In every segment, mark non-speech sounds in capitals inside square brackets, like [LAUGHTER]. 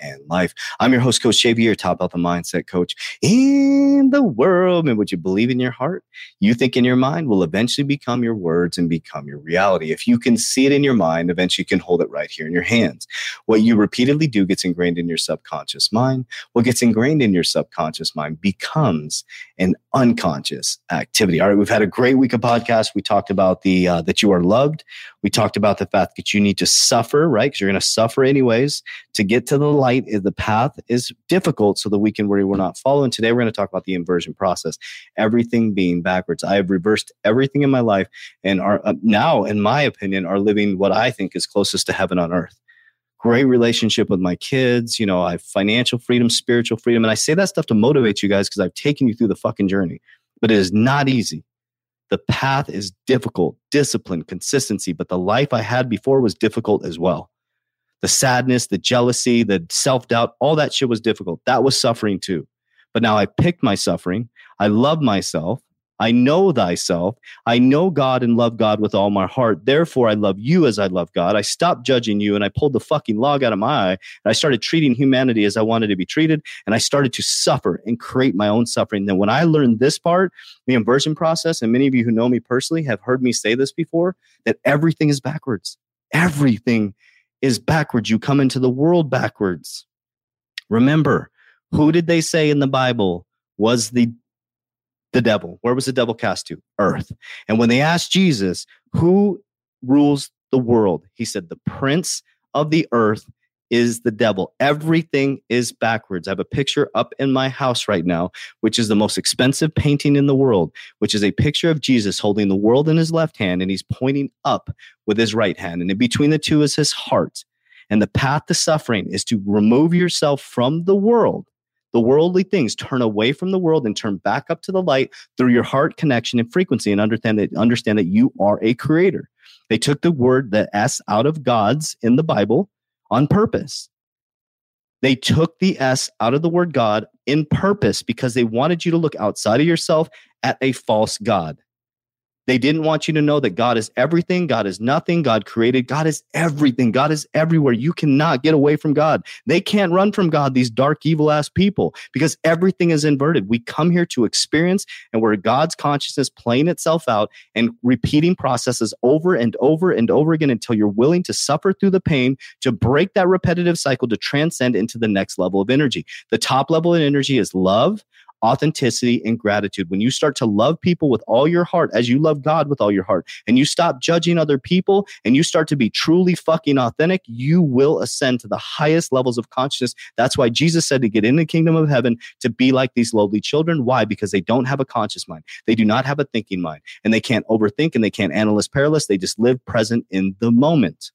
and life. I'm your host, Coach your top health and mindset coach in the world. And what you believe in your heart, you think in your mind will eventually become your words and become your reality. If you can see it in your mind, eventually you can hold it right here in your hands. What you repeatedly do gets ingrained in your subconscious mind. What gets ingrained in your subconscious mind becomes an unconscious activity. All right, we've had a great week of podcasts. We talked about the uh, that you are loved. We talked about the fact that you need to suffer, right? Because you're going to suffer anyways to get to the light. Is the path is difficult, so that we can we're not following. Today, we're going to talk about the inversion process. Everything being backwards. I have reversed everything in my life, and are uh, now, in my opinion, are living what I think is closest to heaven on earth great relationship with my kids. You know, I have financial freedom, spiritual freedom. And I say that stuff to motivate you guys because I've taken you through the fucking journey, but it is not easy. The path is difficult, discipline, consistency, but the life I had before was difficult as well. The sadness, the jealousy, the self doubt, all that shit was difficult. That was suffering too. But now I picked my suffering. I love myself. I know thyself. I know God and love God with all my heart. Therefore, I love you as I love God. I stopped judging you and I pulled the fucking log out of my eye and I started treating humanity as I wanted to be treated. And I started to suffer and create my own suffering. Then, when I learned this part, the inversion process, and many of you who know me personally have heard me say this before, that everything is backwards. Everything is backwards. You come into the world backwards. Remember, who did they say in the Bible was the the devil. Where was the devil cast to? Earth. And when they asked Jesus, who rules the world? He said, the prince of the earth is the devil. Everything is backwards. I have a picture up in my house right now, which is the most expensive painting in the world, which is a picture of Jesus holding the world in his left hand and he's pointing up with his right hand. And in between the two is his heart. And the path to suffering is to remove yourself from the world the worldly things. Turn away from the world and turn back up to the light through your heart connection and frequency and understand that understand that you are a creator. They took the word the S out of God's in the Bible on purpose. They took the S out of the word God in purpose because they wanted you to look outside of yourself at a false God. They didn't want you to know that God is everything, God is nothing, God created, God is everything, God is everywhere. You cannot get away from God. They can't run from God, these dark, evil ass people, because everything is inverted. We come here to experience and where God's consciousness playing itself out and repeating processes over and over and over again until you're willing to suffer through the pain to break that repetitive cycle to transcend into the next level of energy. The top level of energy is love authenticity and gratitude. When you start to love people with all your heart, as you love God with all your heart, and you stop judging other people and you start to be truly fucking authentic, you will ascend to the highest levels of consciousness. That's why Jesus said to get in the kingdom of heaven to be like these lowly children. Why? Because they don't have a conscious mind. They do not have a thinking mind and they can't overthink and they can't analyze perilous. They just live present in the moment.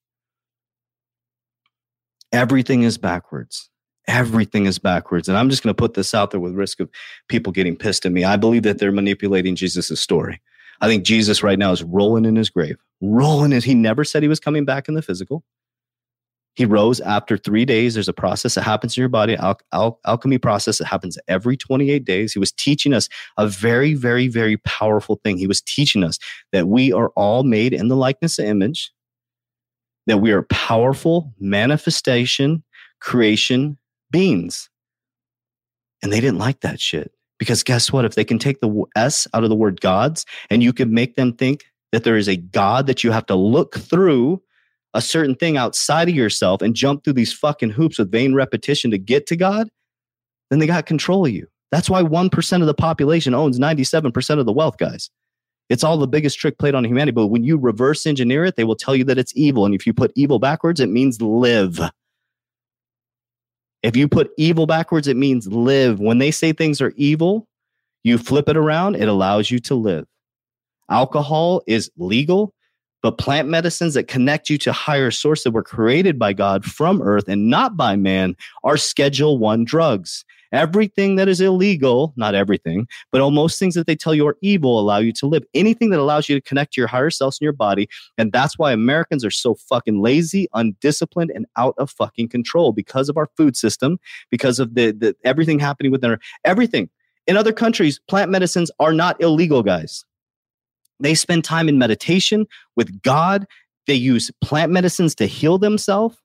Everything is backwards everything is backwards. And I'm just going to put this out there with risk of people getting pissed at me. I believe that they're manipulating Jesus' story. I think Jesus right now is rolling in his grave, rolling it. He never said he was coming back in the physical. He rose after three days. There's a process that happens in your body, al- al- alchemy process that happens every 28 days. He was teaching us a very, very, very powerful thing. He was teaching us that we are all made in the likeness of image, that we are powerful manifestation, creation, beings. And they didn't like that shit. Because guess what? If they can take the S out of the word gods and you can make them think that there is a God that you have to look through a certain thing outside of yourself and jump through these fucking hoops with vain repetition to get to God, then they got control of you. That's why 1% of the population owns 97% of the wealth, guys. It's all the biggest trick played on humanity. But when you reverse engineer it, they will tell you that it's evil. And if you put evil backwards, it means live. If you put evil backwards, it means live. When they say things are evil, you flip it around, it allows you to live. Alcohol is legal, but plant medicines that connect you to higher source that were created by God from earth and not by man are schedule 1 drugs. Everything that is illegal, not everything, but almost things that they tell you are evil allow you to live. Anything that allows you to connect to your higher selves in your body. And that's why Americans are so fucking lazy, undisciplined, and out of fucking control because of our food system, because of the, the everything happening within our everything. In other countries, plant medicines are not illegal, guys. They spend time in meditation with God. They use plant medicines to heal themselves.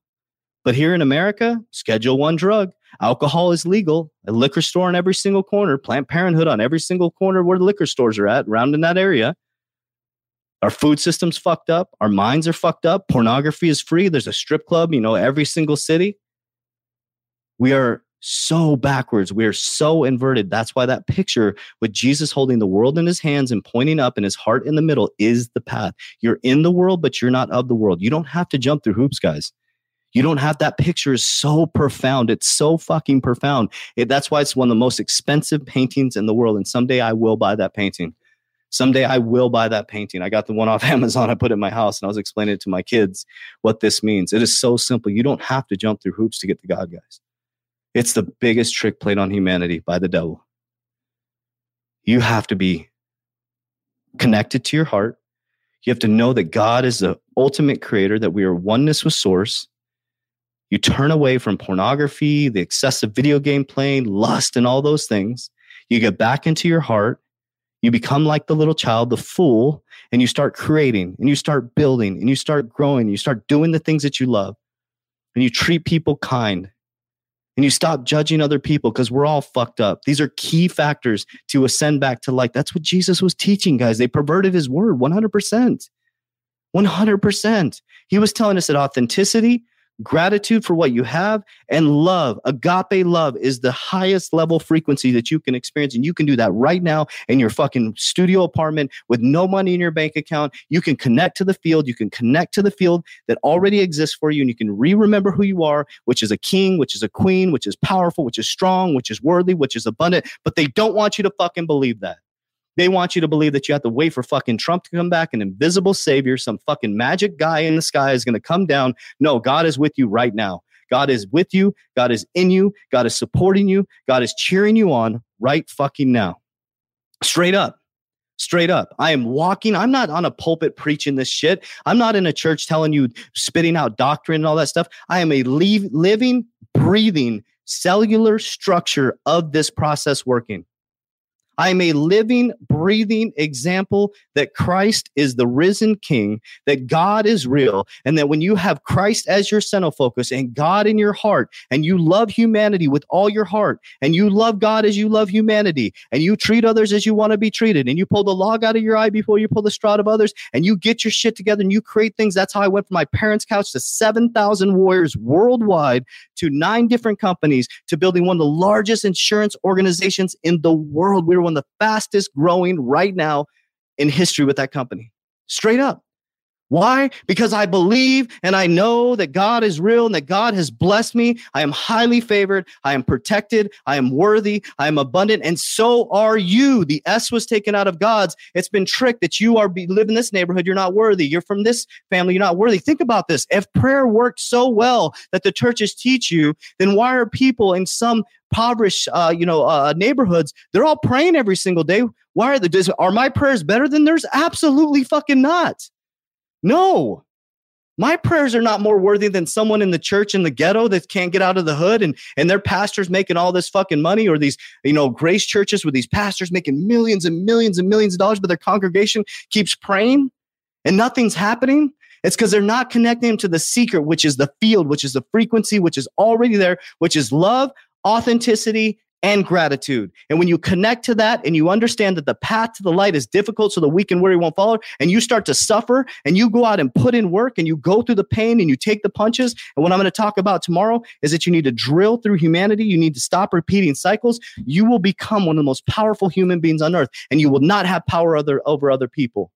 But here in America, Schedule One drug, alcohol is legal. A liquor store on every single corner, Planned Parenthood on every single corner where the liquor stores are at, around in that area. Our food system's fucked up. Our minds are fucked up. Pornography is free. There's a strip club, you know, every single city. We are so backwards. We are so inverted. That's why that picture with Jesus holding the world in his hands and pointing up and his heart in the middle is the path. You're in the world, but you're not of the world. You don't have to jump through hoops, guys. You don't have that picture is so profound. It's so fucking profound. It, that's why it's one of the most expensive paintings in the world. And someday I will buy that painting. Someday I will buy that painting. I got the one off [LAUGHS] Amazon. I put it in my house and I was explaining it to my kids what this means. It is so simple. You don't have to jump through hoops to get to God, guys. It's the biggest trick played on humanity by the devil. You have to be connected to your heart. You have to know that God is the ultimate creator, that we are oneness with source. You turn away from pornography, the excessive video game playing, lust, and all those things. You get back into your heart. You become like the little child, the fool, and you start creating and you start building and you start growing. You start doing the things that you love and you treat people kind and you stop judging other people because we're all fucked up. These are key factors to ascend back to light. That's what Jesus was teaching, guys. They perverted his word 100%. 100%. He was telling us that authenticity gratitude for what you have and love. Agape love is the highest level frequency that you can experience and you can do that right now in your fucking studio apartment with no money in your bank account. You can connect to the field. You can connect to the field that already exists for you and you can re-remember who you are which is a king which is a queen which is powerful which is strong which is worthy which is abundant. But they don't want you to fucking believe that they want you to believe that you have to wait for fucking Trump to come back, an invisible savior, some fucking magic guy in the sky is going to come down. No, God is with you right now. God is with you. God is in you. God is supporting you. God is cheering you on right fucking now. Straight up. Straight up. I am walking. I'm not on a pulpit preaching this shit. I'm not in a church telling you, spitting out doctrine and all that stuff. I am a leave, living, breathing cellular structure of this process working. I'm a living, breathing example that Christ is the risen King, that God is real, and that when you have Christ as your center focus and God in your heart, and you love humanity with all your heart, and you love God as you love humanity, and you treat others as you want to be treated, and you pull the log out of your eye before you pull the straw out of others, and you get your shit together and you create things. That's how I went from my parents' couch to 7,000 warriors worldwide to nine different companies to building one of the largest insurance organizations in the world. We were one of the fastest growing right now in history with that company. Straight up. Why? Because I believe and I know that God is real and that God has blessed me. I am highly favored. I am protected. I am worthy. I am abundant. And so are you. The S was taken out of God's. It's been tricked that you are be, live in this neighborhood. You're not worthy. You're from this family. You're not worthy. Think about this. If prayer worked so well that the churches teach you, then why are people in some impoverished, uh, you know, uh, neighborhoods, they're all praying every single day. Why are the are my prayers better than theirs? Absolutely fucking not. No. My prayers are not more worthy than someone in the church in the ghetto that can't get out of the hood and, and their pastors making all this fucking money or these, you know, grace churches with these pastors making millions and millions and millions of dollars, but their congregation keeps praying and nothing's happening. It's because they're not connecting to the secret, which is the field, which is the frequency, which is already there, which is love, authenticity, and gratitude. And when you connect to that and you understand that the path to the light is difficult, so the weak and weary won't follow, and you start to suffer and you go out and put in work and you go through the pain and you take the punches. And what I'm going to talk about tomorrow is that you need to drill through humanity. You need to stop repeating cycles. You will become one of the most powerful human beings on earth, and you will not have power other, over other people.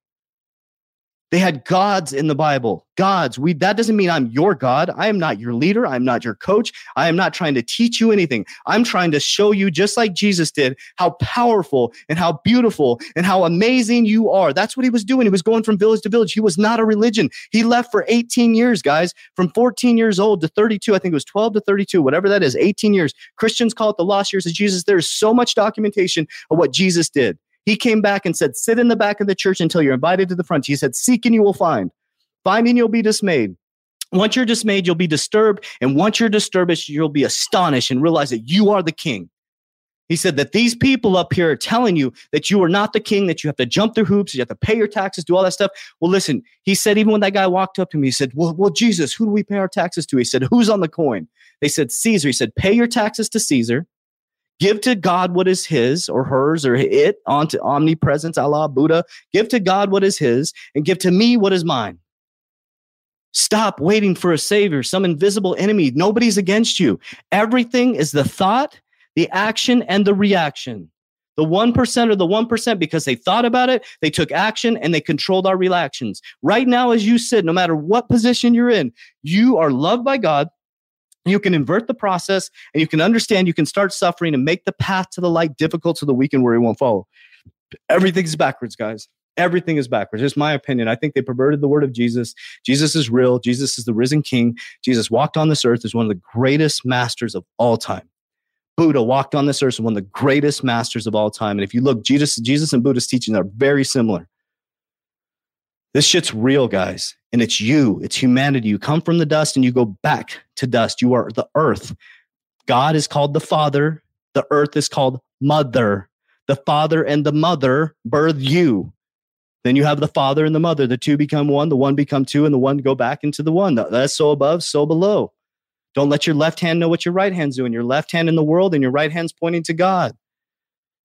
They had gods in the Bible. Gods. We that doesn't mean I'm your God. I am not your leader. I'm not your coach. I am not trying to teach you anything. I'm trying to show you just like Jesus did how powerful and how beautiful and how amazing you are. That's what he was doing. He was going from village to village. He was not a religion. He left for 18 years, guys, from 14 years old to 32. I think it was 12 to 32, whatever that is, 18 years. Christians call it the lost years of Jesus. There's so much documentation of what Jesus did. He came back and said, Sit in the back of the church until you're invited to the front. He said, Seek and you will find. Find and you'll be dismayed. Once you're dismayed, you'll be disturbed. And once you're disturbed, you'll be astonished and realize that you are the king. He said that these people up here are telling you that you are not the king, that you have to jump through hoops, you have to pay your taxes, do all that stuff. Well, listen, he said, even when that guy walked up to me, he said, Well, well Jesus, who do we pay our taxes to? He said, Who's on the coin? They said, Caesar. He said, Pay your taxes to Caesar Give to God what is his or hers or it onto omnipresence, Allah, Buddha. Give to God what is his and give to me what is mine. Stop waiting for a savior, some invisible enemy. Nobody's against you. Everything is the thought, the action, and the reaction. The 1% or the 1% because they thought about it, they took action, and they controlled our reactions. Right now, as you sit, no matter what position you're in, you are loved by God you can invert the process and you can understand you can start suffering and make the path to the light difficult so the weak and weary won't follow. Everything's backwards, guys. Everything is backwards. It's my opinion. I think they perverted the word of Jesus. Jesus is real. Jesus is the risen king. Jesus walked on this earth as one of the greatest masters of all time. Buddha walked on this earth as one of the greatest masters of all time. And if you look, Jesus, Jesus and Buddha's teachings are very similar. This shit's real, guys. And it's you, it's humanity. You come from the dust and you go back to dust. You are the earth. God is called the Father, the earth is called Mother. The Father and the Mother birth you. Then you have the Father and the Mother. The two become one, the one become two, and the one go back into the one. That's so above, so below. Don't let your left hand know what your right hand's doing. Your left hand in the world and your right hand's pointing to God.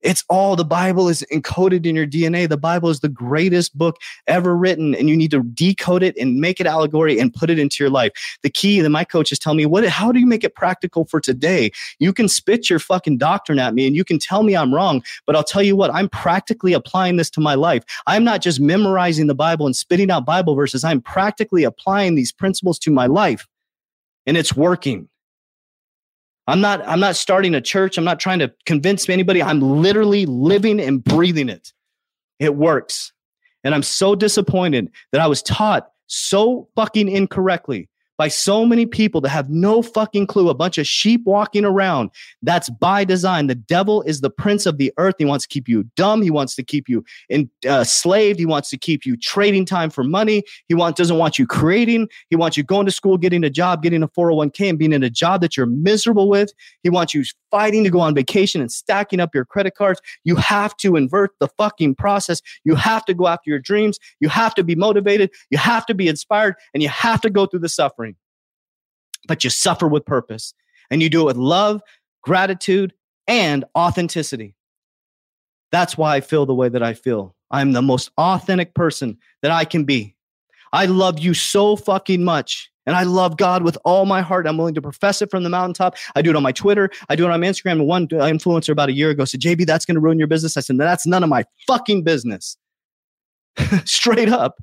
It's all the Bible is encoded in your DNA. The Bible is the greatest book ever written, and you need to decode it and make it allegory and put it into your life. The key that my coaches tell me, what how do you make it practical for today? You can spit your fucking doctrine at me and you can tell me I'm wrong, but I'll tell you what, I'm practically applying this to my life. I'm not just memorizing the Bible and spitting out Bible verses, I'm practically applying these principles to my life, and it's working. I'm not I'm not starting a church. I'm not trying to convince anybody. I'm literally living and breathing it. It works. And I'm so disappointed that I was taught so fucking incorrectly by so many people that have no fucking clue, a bunch of sheep walking around. That's by design. The devil is the prince of the earth. He wants to keep you dumb. He wants to keep you enslaved. Uh, he wants to keep you trading time for money. He want, doesn't want you creating. He wants you going to school, getting a job, getting a 401k, and being in a job that you're miserable with. He wants you fighting to go on vacation and stacking up your credit cards. You have to invert the fucking process. You have to go after your dreams. You have to be motivated. You have to be inspired, and you have to go through the suffering but you suffer with purpose and you do it with love, gratitude, and authenticity. That's why I feel the way that I feel. I'm the most authentic person that I can be. I love you so fucking much. And I love God with all my heart. I'm willing to profess it from the mountaintop. I do it on my Twitter. I do it on my Instagram. One influencer about a year ago said, JV, that's going to ruin your business. I said, that's none of my fucking business. [LAUGHS] Straight up.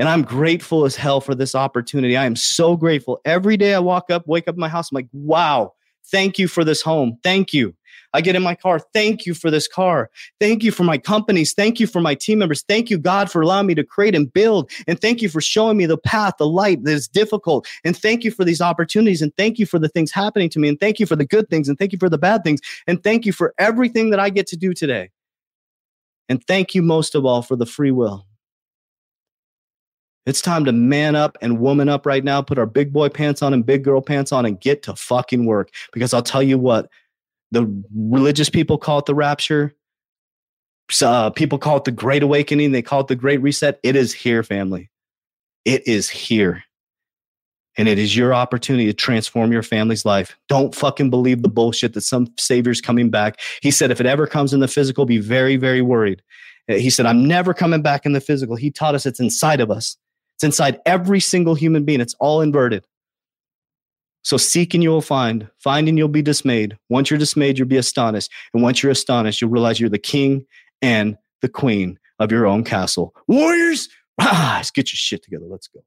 And I'm grateful as hell for this opportunity. I am so grateful. Every day I walk up, wake up in my house, I'm like, wow, thank you for this home. Thank you. I get in my car. Thank you for this car. Thank you for my companies. Thank you for my team members. Thank you, God, for allowing me to create and build. And thank you for showing me the path, the light that is difficult. And thank you for these opportunities. And thank you for the things happening to me. And thank you for the good things. And thank you for the bad things. And thank you for everything that I get to do today. And thank you most of all for the free will. It's time to man up and woman up right now, put our big boy pants on and big girl pants on and get to fucking work. Because I'll tell you what, the religious people call it the rapture. Uh, people call it the great awakening. They call it the great reset. It is here, family. It is here. And it is your opportunity to transform your family's life. Don't fucking believe the bullshit that some savior's coming back. He said, if it ever comes in the physical, be very, very worried. He said, I'm never coming back in the physical. He taught us it's inside of us. It's inside every single human being. It's all inverted. So seek and you will find. Find and you'll be dismayed. Once you're dismayed, you'll be astonished. And once you're astonished, you'll realize you're the king and the queen of your own castle. Warriors, [LAUGHS] let's get your shit together. Let's go.